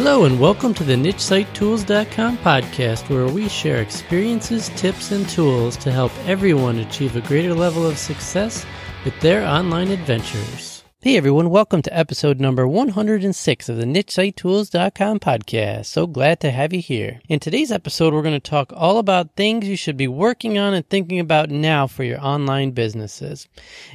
Hello, and welcome to the NicheSiteTools.com podcast, where we share experiences, tips, and tools to help everyone achieve a greater level of success with their online adventures. Hey everyone, welcome to episode number 106 of the NicheSiteTools.com podcast. So glad to have you here. In today's episode, we're going to talk all about things you should be working on and thinking about now for your online businesses.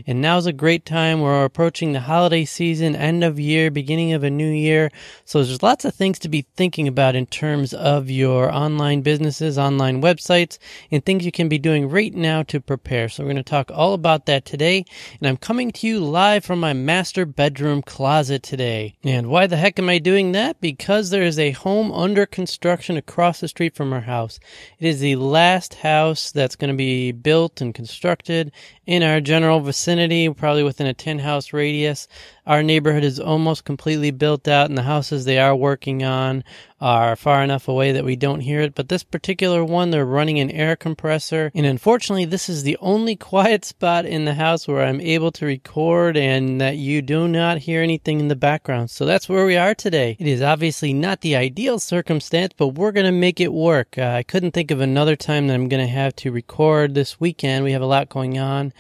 And now's a great time. We're approaching the holiday season, end of year, beginning of a new year. So there's lots of things to be thinking about in terms of your online businesses, online websites, and things you can be doing right now to prepare. So we're going to talk all about that today. And I'm coming to you live from my master bedroom closet today. And why the heck am I doing that? Because there is a home under construction across the street from our house. It is the last house that's going to be built and constructed in our general vicinity, probably within a 10 house radius. Our neighborhood is almost completely built out, and the houses they are working on are far enough away that we don't hear it. But this particular one, they're running an air compressor. And unfortunately, this is the only quiet spot in the house where I'm able to record and that you do not hear anything in the background. So that's where we are today. It is obviously not the ideal circumstance, but we're going to make it work. Uh, I couldn't think of another time that I'm going to have to record this weekend. We have a lot going on.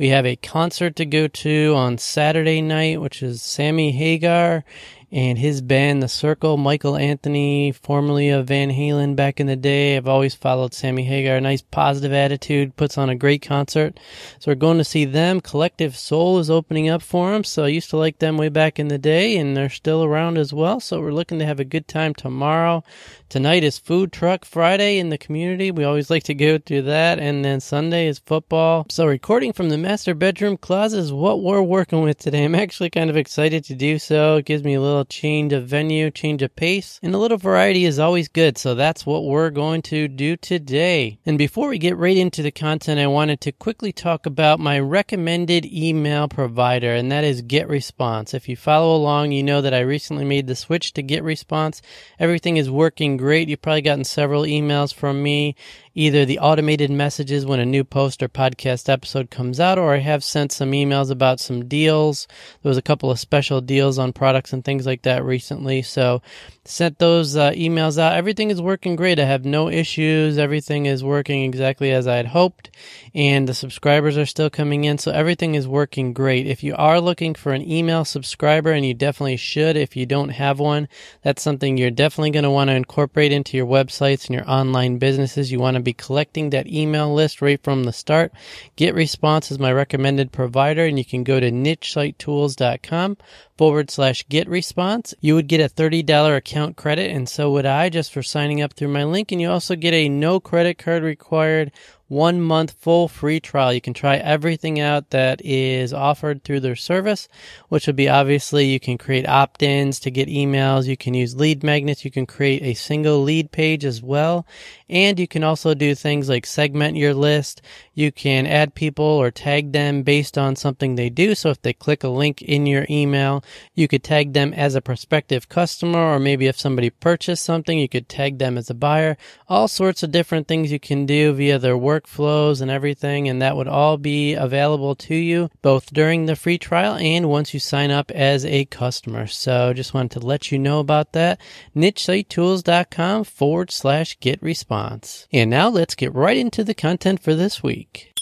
We have a concert to go to on Saturday night, which is Sammy Hagar and his band, The Circle. Michael Anthony, formerly of Van Halen back in the day. I've always followed Sammy Hagar. Nice positive attitude, puts on a great concert. So we're going to see them. Collective Soul is opening up for them. So I used to like them way back in the day, and they're still around as well. So we're looking to have a good time tomorrow. Tonight is Food Truck Friday in the community. We always like to go to that. And then Sunday is football. So recording from the master bedroom closet is what we're working with today. I'm actually kind of excited to do so. It gives me a little little change of venue, change of pace, and a little variety is always good. So that's what we're going to do today. And before we get right into the content, I wanted to quickly talk about my recommended email provider, and that is GetResponse. If you follow along, you know that I recently made the switch to GetResponse. Everything is working great. You've probably gotten several emails from me either the automated messages when a new post or podcast episode comes out, or I have sent some emails about some deals. There was a couple of special deals on products and things like that recently. So sent those uh, emails out. Everything is working great. I have no issues. Everything is working exactly as I had hoped, and the subscribers are still coming in. So everything is working great. If you are looking for an email subscriber, and you definitely should if you don't have one, that's something you're definitely going to want to incorporate into your websites and your online businesses. You want to be collecting that email list right from the start. GetResponse is my recommended provider, and you can go to nichesitetools.com forward slash get response. You would get a $30 account credit, and so would I just for signing up through my link. And you also get a no credit card required one month full free trial. You can try everything out that is offered through their service, which would be obviously you can create opt ins to get emails. You can use lead magnets. You can create a single lead page as well. And you can also do things like segment your list. You can add people or tag them based on something they do. So if they click a link in your email, you could tag them as a prospective customer, or maybe if somebody purchased something, you could tag them as a buyer. All sorts of different things you can do via their workflows and everything. And that would all be available to you both during the free trial and once you sign up as a customer. So just wanted to let you know about that. NicheSiteTools.com forward slash get response. And now let's get right into the content for this week.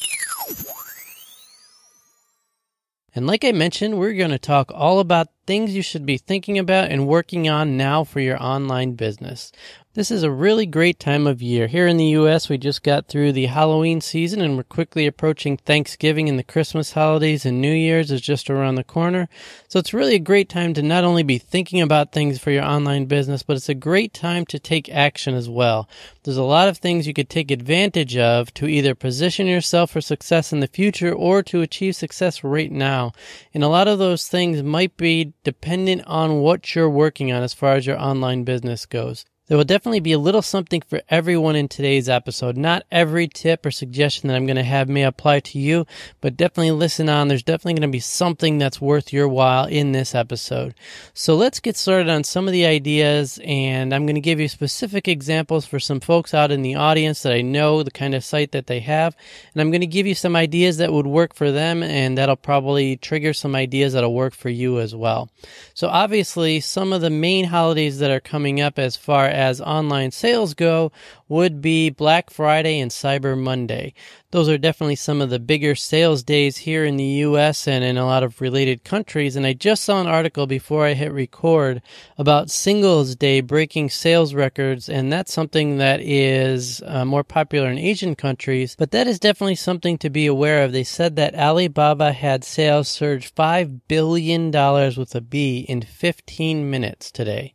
And like I mentioned, we're going to talk all about things you should be thinking about and working on now for your online business. This is a really great time of year. Here in the U.S., we just got through the Halloween season and we're quickly approaching Thanksgiving and the Christmas holidays and New Year's is just around the corner. So it's really a great time to not only be thinking about things for your online business, but it's a great time to take action as well. There's a lot of things you could take advantage of to either position yourself for success in the future or to achieve success right now. And a lot of those things might be dependent on what you're working on as far as your online business goes. There will definitely be a little something for everyone in today's episode. Not every tip or suggestion that I'm going to have may apply to you, but definitely listen on. There's definitely going to be something that's worth your while in this episode. So let's get started on some of the ideas, and I'm going to give you specific examples for some folks out in the audience that I know the kind of site that they have, and I'm going to give you some ideas that would work for them, and that'll probably trigger some ideas that'll work for you as well. So obviously, some of the main holidays that are coming up as far as online sales go would be Black Friday and Cyber Monday. Those are definitely some of the bigger sales days here in the US and in a lot of related countries. And I just saw an article before I hit record about Singles Day breaking sales records. And that's something that is uh, more popular in Asian countries, but that is definitely something to be aware of. They said that Alibaba had sales surge $5 billion with a B in 15 minutes today.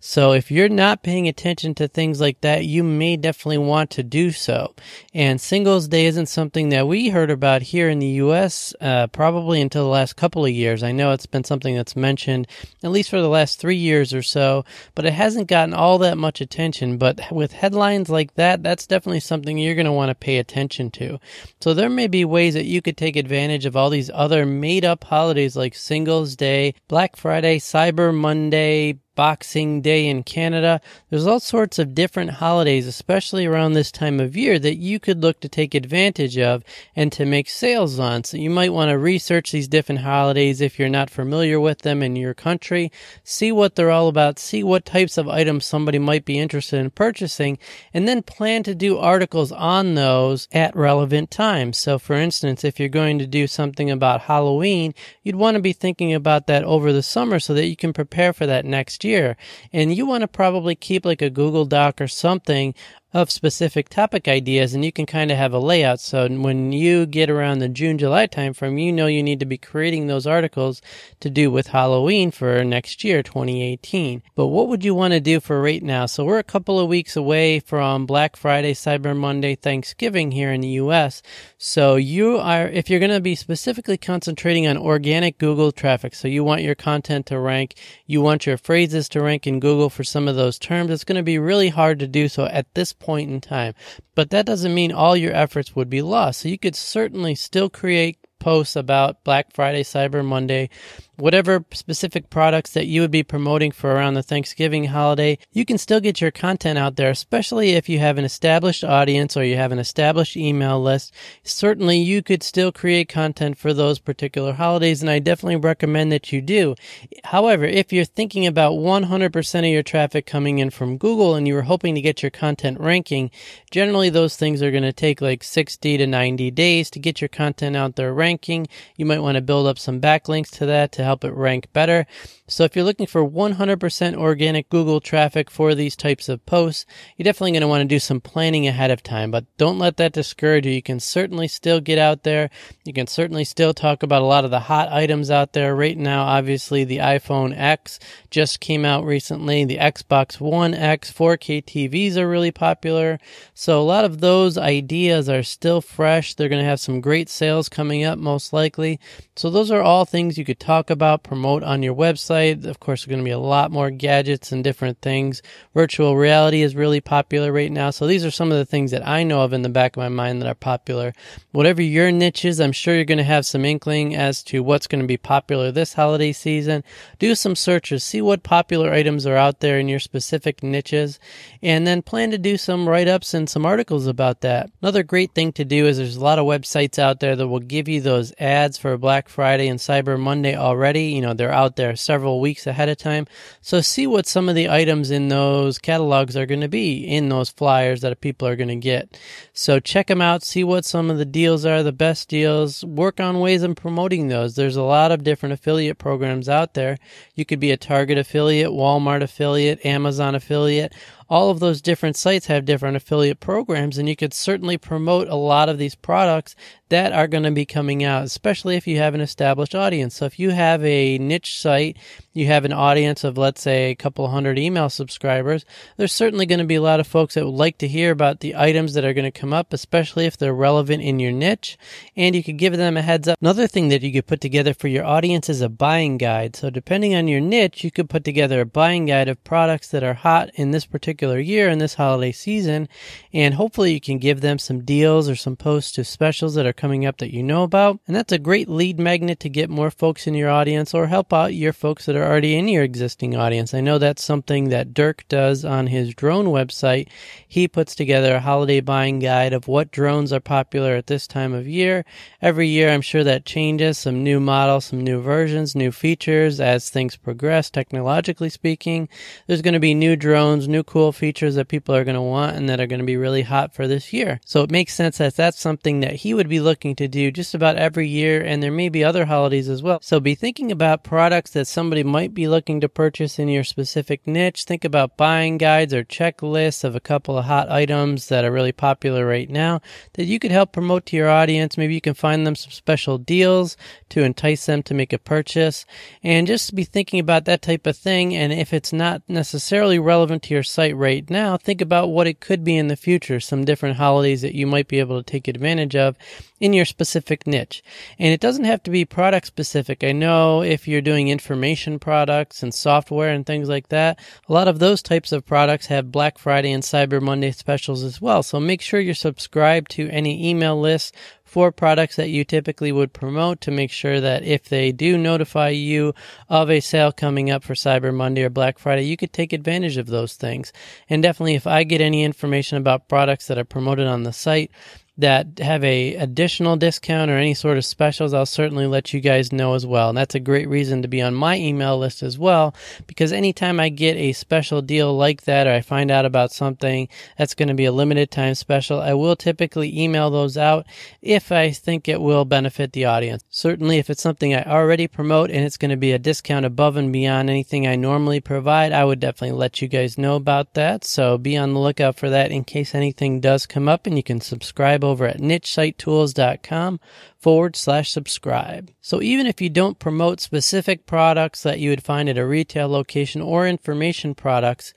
So if you're not paying attention to things like that, you may definitely want to do so. And Singles Day isn't something that we heard about here in the U.S. Uh, probably until the last couple of years. I know it's been something that's mentioned at least for the last three years or so, but it hasn't gotten all that much attention. But with headlines like that, that's definitely something you're going to want to pay attention to. So there may be ways that you could take advantage of all these other made up holidays like Singles Day, Black Friday, Cyber Monday, Boxing Day in Canada. There's all sorts of different holidays, especially around this time of year, that you could look to take advantage of and to make sales on. So you might want to research these different holidays if you're not familiar with them in your country. See what they're all about. See what types of items somebody might be interested in purchasing, and then plan to do articles on those at relevant times. So, for instance, if you're going to do something about Halloween, you'd want to be thinking about that over the summer so that you can prepare for that next year year. And you want to probably keep like a Google Doc or something of specific topic ideas and you can kind of have a layout. So when you get around the June July timeframe you know you need to be creating those articles to do with Halloween for next year 2018 but what would you want to do for right now? So we're a couple of weeks away from Black Friday Cyber Monday Thanksgiving here in the US so you are if you're going to be specifically concentrating on organic Google traffic so you want your content to rank you want your phrases to rank in Google for some of those terms it's going to be really hard to do so at this point in time. But that doesn't mean all your efforts would be lost. So you could certainly still create posts about Black Friday, Cyber Monday, whatever specific products that you would be promoting for around the Thanksgiving holiday, you can still get your content out there, especially if you have an established audience or you have an established email list. Certainly you could still create content for those particular holidays, and I definitely recommend that you do. However, if you're thinking about 100% of your traffic coming in from Google and you were hoping to get your content ranking, generally those things are going to take like 60 to 90 days to get your content out there ranking. You might want to build up some backlinks to that to help it rank better. So if you're looking for 100% organic Google traffic for these types of posts, you're definitely going to want to do some planning ahead of time, but don't let that discourage you. You can certainly still get out there. You can certainly still talk about a lot of the hot items out there right now. Obviously, the iPhone X just came out recently. The Xbox One X 4K TVs are really popular. So a lot of those ideas are still fresh. They're going to have some great sales coming up most likely. So those are all things you could talk about, promote on your website website. Of course, there's going to be a lot more gadgets and different things. Virtual reality is really popular right now. So these are some of the things that I know of in the back of my mind that are popular. Whatever your niche is, I'm sure you're going to have some inkling as to what's going to be popular this holiday season. Do some searches, see what popular items are out there in your specific niches, and then plan to do some write ups and some articles about that. Another great thing to do is there's a lot of websites out there that will give you those ads for Black Friday and Cyber Monday already. You know, they're out there several several weeks ahead of time. So see what some of the items in those catalogs are going to be in those flyers that people are going to get. So check them out, see what some of the deals are, the best deals, work on ways of promoting those. There's a lot of different affiliate programs out there. You could be a Target affiliate, Walmart affiliate, Amazon affiliate all of those different sites have different affiliate programs, and you could certainly promote a lot of these products that are going to be coming out, especially if you have an established audience. So if you have a niche site, you have an audience of, let's say, a couple hundred email subscribers, there's certainly going to be a lot of folks that would like to hear about the items that are going to come up, especially if they're relevant in your niche, and you could give them a heads up. Another thing that you could put together for your audience is a buying guide. So depending on your niche, you could put together a buying guide of products that are hot in this particular particular year in this holiday season. And hopefully you can give them some deals or some posts to specials that are coming up that you know about. And that's a great lead magnet to get more folks in your audience or help out your folks that are already in your existing audience. I know that's something that Dirk does on his drone website. He puts together a holiday buying guide of what drones are popular at this time of year. Every year, I'm sure that changes some new models, some new versions, new features as things progress, technologically speaking. There's going to be new drones, new cool features that people are going to want and that are going to be really hot for this year. So it makes sense that that's something that he would be looking to do just about every year. And there may be other holidays as well. So be thinking about products that somebody might be looking to purchase in your specific niche. Think about buying guides or checklists of a couple of hot items that are really popular right now that you could help promote to your audience. Maybe you can find them some special deals to entice them to make a purchase and just be thinking about that type of thing. And if it's not necessarily relevant to your site right now, think about what it could be in the future, some different holidays that you might be able to take advantage of in your specific niche. And it doesn't have to be product specific. I know if you're doing information products and software and things like that, a lot of those types of products have Black Friday and Cyber Monday specials as well. So make sure you're subscribed to any email lists for products that you typically would promote to make sure that if they do notify you of a sale coming up for Cyber Monday or Black Friday, you could take advantage of those things. And definitely if I get any information about products that are promoted on the site, that have a additional discount or any sort of specials, I'll certainly let you guys know as well. And that's a great reason to be on my email list as well, because anytime I get a special deal like that or I find out about something that's going to be a limited time special, I will typically email those out if I think it will benefit the audience. Certainly, if it's something I already promote and it's going to be a discount above and beyond anything I normally provide, I would definitely let you guys know about that. So be on the lookout for that in case anything does come up and you can subscribe over at nichesitetools.com forward slash subscribe. So even if you don't promote specific products that you would find at a retail location or information products,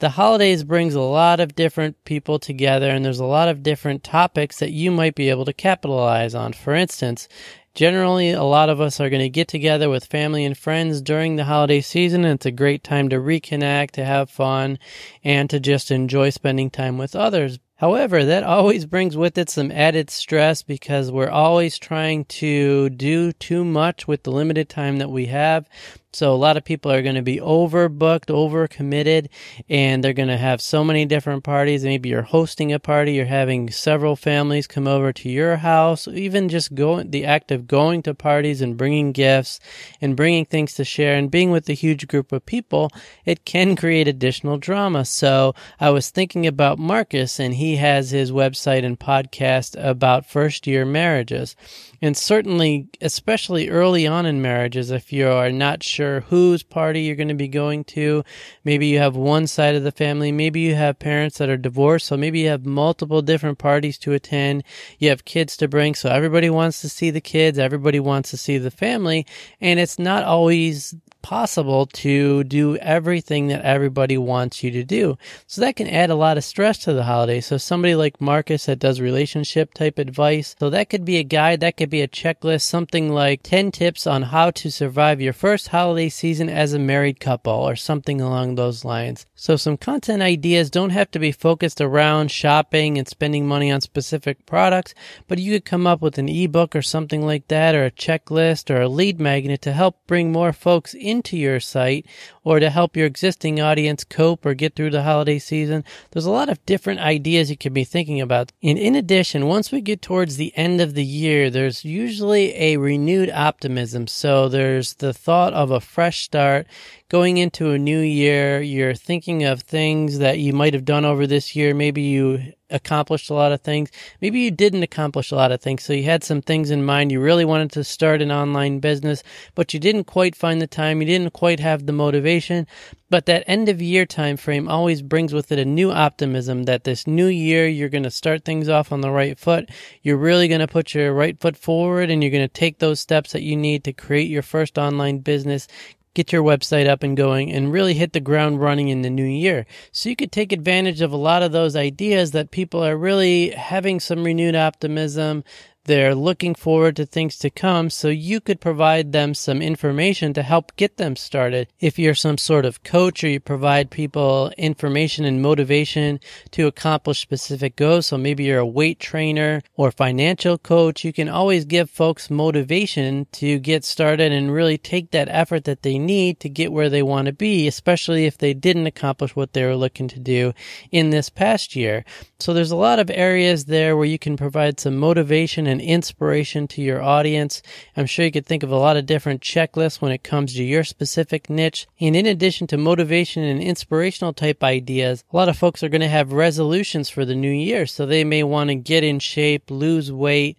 the holidays brings a lot of different people together and there's a lot of different topics that you might be able to capitalize on. For instance, Generally, a lot of us are going to get together with family and friends during the holiday season, and it's a great time to reconnect, to have fun, and to just enjoy spending time with others. However, that always brings with it some added stress because we're always trying to do too much with the limited time that we have. So a lot of people are going to be overbooked, overcommitted, and they're going to have so many different parties. Maybe you're hosting a party, you're having several families come over to your house, even just going, the act of going to parties and bringing gifts and bringing things to share and being with a huge group of people, it can create additional drama. So I was thinking about Marcus and he has his website and podcast about first year marriages. And certainly, especially early on in marriages, if you are not sure whose party you're going to be going to, maybe you have one side of the family, maybe you have parents that are divorced, so maybe you have multiple different parties to attend, you have kids to bring, so everybody wants to see the kids, everybody wants to see the family, and it's not always possible to do everything that everybody wants you to do. So that can add a lot of stress to the holiday. So somebody like Marcus that does relationship type advice. So that could be a guide, that could be a checklist, something like 10 tips on how to survive your first holiday season as a married couple or something along those lines. So some content ideas don't have to be focused around shopping and spending money on specific products, but you could come up with an ebook or something like that or a checklist or a lead magnet to help bring more folks in into your site or to help your existing audience cope or get through the holiday season. There's a lot of different ideas you could be thinking about. And in addition, once we get towards the end of the year, there's usually a renewed optimism. So there's the thought of a fresh start going into a new year, you're thinking of things that you might have done over this year. Maybe you accomplished a lot of things. Maybe you didn't accomplish a lot of things. So you had some things in mind. You really wanted to start an online business, but you didn't quite find the time. You didn't quite have the motivation. But that end of year time frame always brings with it a new optimism that this new year you're going to start things off on the right foot. You're really going to put your right foot forward and you're going to take those steps that you need to create your first online business, get your website up and going and really hit the ground running in the new year. So you could take advantage of a lot of those ideas that people are really having some renewed optimism. They're looking forward to things to come, so you could provide them some information to help get them started. If you're some sort of coach or you provide people information and motivation to accomplish specific goals, so maybe you're a weight trainer or financial coach, you can always give folks motivation to get started and really take that effort that they need to get where they want to be, especially if they didn't accomplish what they were looking to do in this past year. So there's a lot of areas there where you can provide some motivation and inspiration to your audience. I'm sure you could think of a lot of different checklists when it comes to your specific niche. And in addition to motivation and inspirational type ideas, a lot of folks are going to have resolutions for the new year. So they may want to get in shape, lose weight,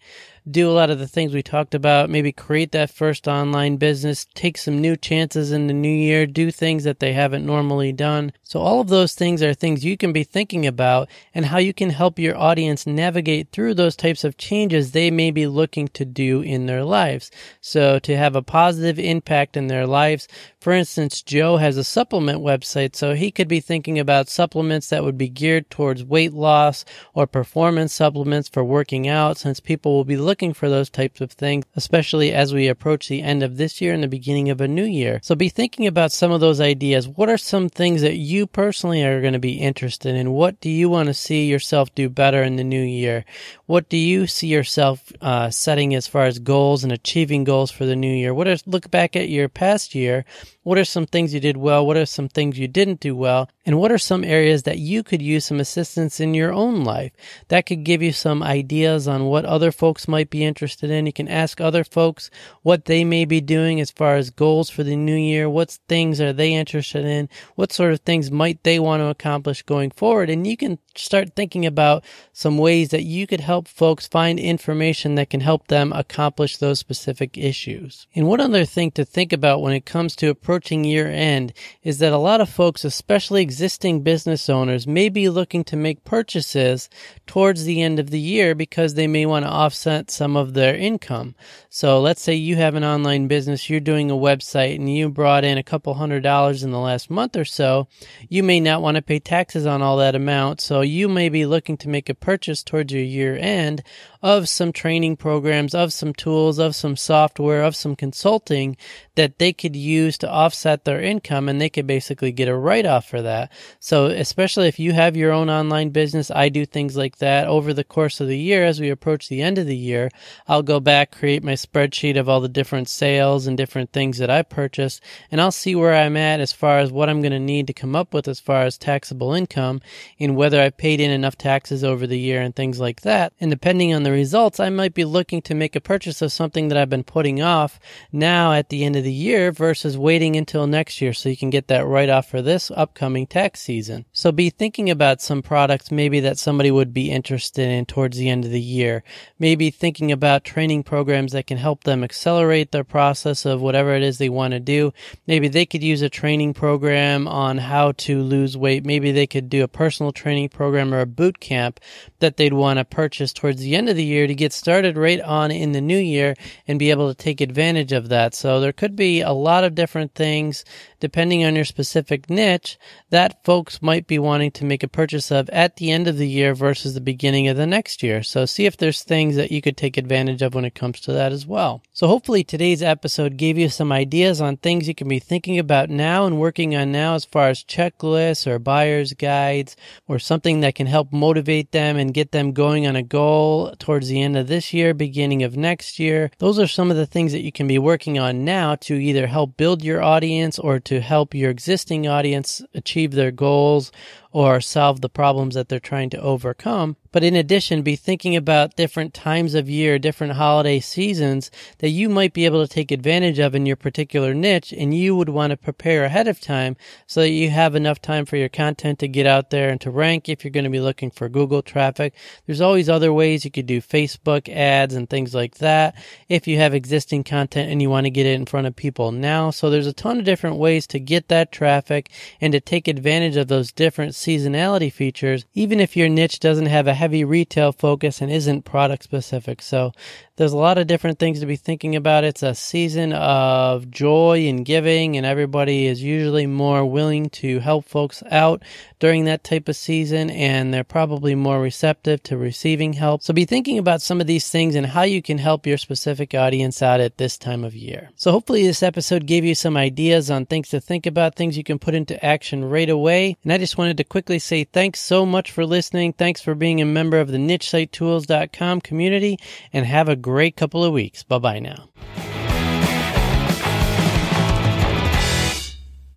do a lot of the things we talked about, maybe create that first online business, take some new chances in the new year, do things that they haven't normally done. So all of those things are things you can be thinking about and how you can help your audience navigate through those types of changes they may be looking to do in their lives. So to have a positive impact in their lives, for instance, Joe has a supplement website, so he could be thinking about supplements that would be geared towards weight loss or performance supplements for working out since people will be looking looking for those types of things, especially as we approach the end of this year and the beginning of a new year. So be thinking about some of those ideas. What are some things that you personally are going to be interested in? What do you want to see yourself do better in the new year? What do you see yourself uh, setting as far as goals and achieving goals for the new year? What are look back at your past year? What are some things you did well? What are some things you didn't do well? And what are some areas that you could use some assistance in your own life? That could give you some ideas on what other folks might be interested in. You can ask other folks what they may be doing as far as goals for the new year. What things are they interested in? What sort of things might they want to accomplish going forward? And you can start thinking about some ways that you could help folks find information that can help them accomplish those specific issues. And one other thing to think about when it comes to approaching year end is that a lot of folks, especially existing business owners, may be looking to make purchases towards the end of the year because they may want to offset some of their income. So let's say you have an online business, you're doing a website and you brought in a couple hundred dollars in the last month or so. You may not want to pay taxes on all that amount. So you may be looking to make a purchase towards your year end of some training programs, of some tools, of some software, of some consulting that they could use to offset their income and they could basically get a write off for that. So, especially if you have your own online business, I do things like that over the course of the year as we approach the end of the year. I'll go back, create my spreadsheet of all the different sales and different things that I purchased, and I'll see where I'm at as far as what I'm going to need to come up with as far as taxable income and whether I've paid in enough taxes over the year and things like that. And depending on the results, I might be looking to make a purchase of something that I've been putting off now at the end of the year versus waiting until next year so you can get that write off for this upcoming tax season. So be thinking about some products maybe that somebody would be interested in towards the end of the year. Maybe thinking about training programs that can help them accelerate their process of whatever it is they want to do. Maybe they could use a training program on how to lose weight. Maybe they could do a personal training program or a boot camp that they'd want to purchase towards the end of the year to get started right on in the new year and be able to take advantage of that. So there could be a lot of different things depending on your specific niche that folks might be wanting to make a purchase of at the end of the year versus the beginning of the next year. So see if there's things that you could take advantage of when it comes to that as well. So hopefully today's episode gave you some ideas on things you can be thinking about now and working on now as far as checklists or buyer's guides or something that can help motivate them and get them going on a goal towards the end of this year, beginning of next year. Those are some of the things that you can be working on now to either help build your audience or to help your existing audience achieve their goals or solve the problems that they're trying to overcome. But in addition, be thinking about different times of year, different holiday seasons that you might be able to take advantage of in your particular niche. And you would want to prepare ahead of time so that you have enough time for your content to get out there and to rank if you're going to be looking for Google traffic. There's always other ways you could do Facebook ads and things like that if you have existing content and you want to get it in front of people now. So there's a ton of different ways to get that traffic and to take advantage of those different seasonality features, even if your niche doesn't have a heavy retail focus and isn't product specific. So there's a lot of different things to be thinking about. It's a season of joy and giving, and everybody is usually more willing to help folks out during that type of season, and they're probably more receptive to receiving help. So be thinking about some of these things and how you can help your specific audience out at this time of year. So hopefully this episode gave you some ideas on things to think about, things you can put into action right away. And I just wanted to quickly say thanks so much for listening. Thanks for being a member of the nichesitetools.com community and have a great couple of weeks. Bye bye now.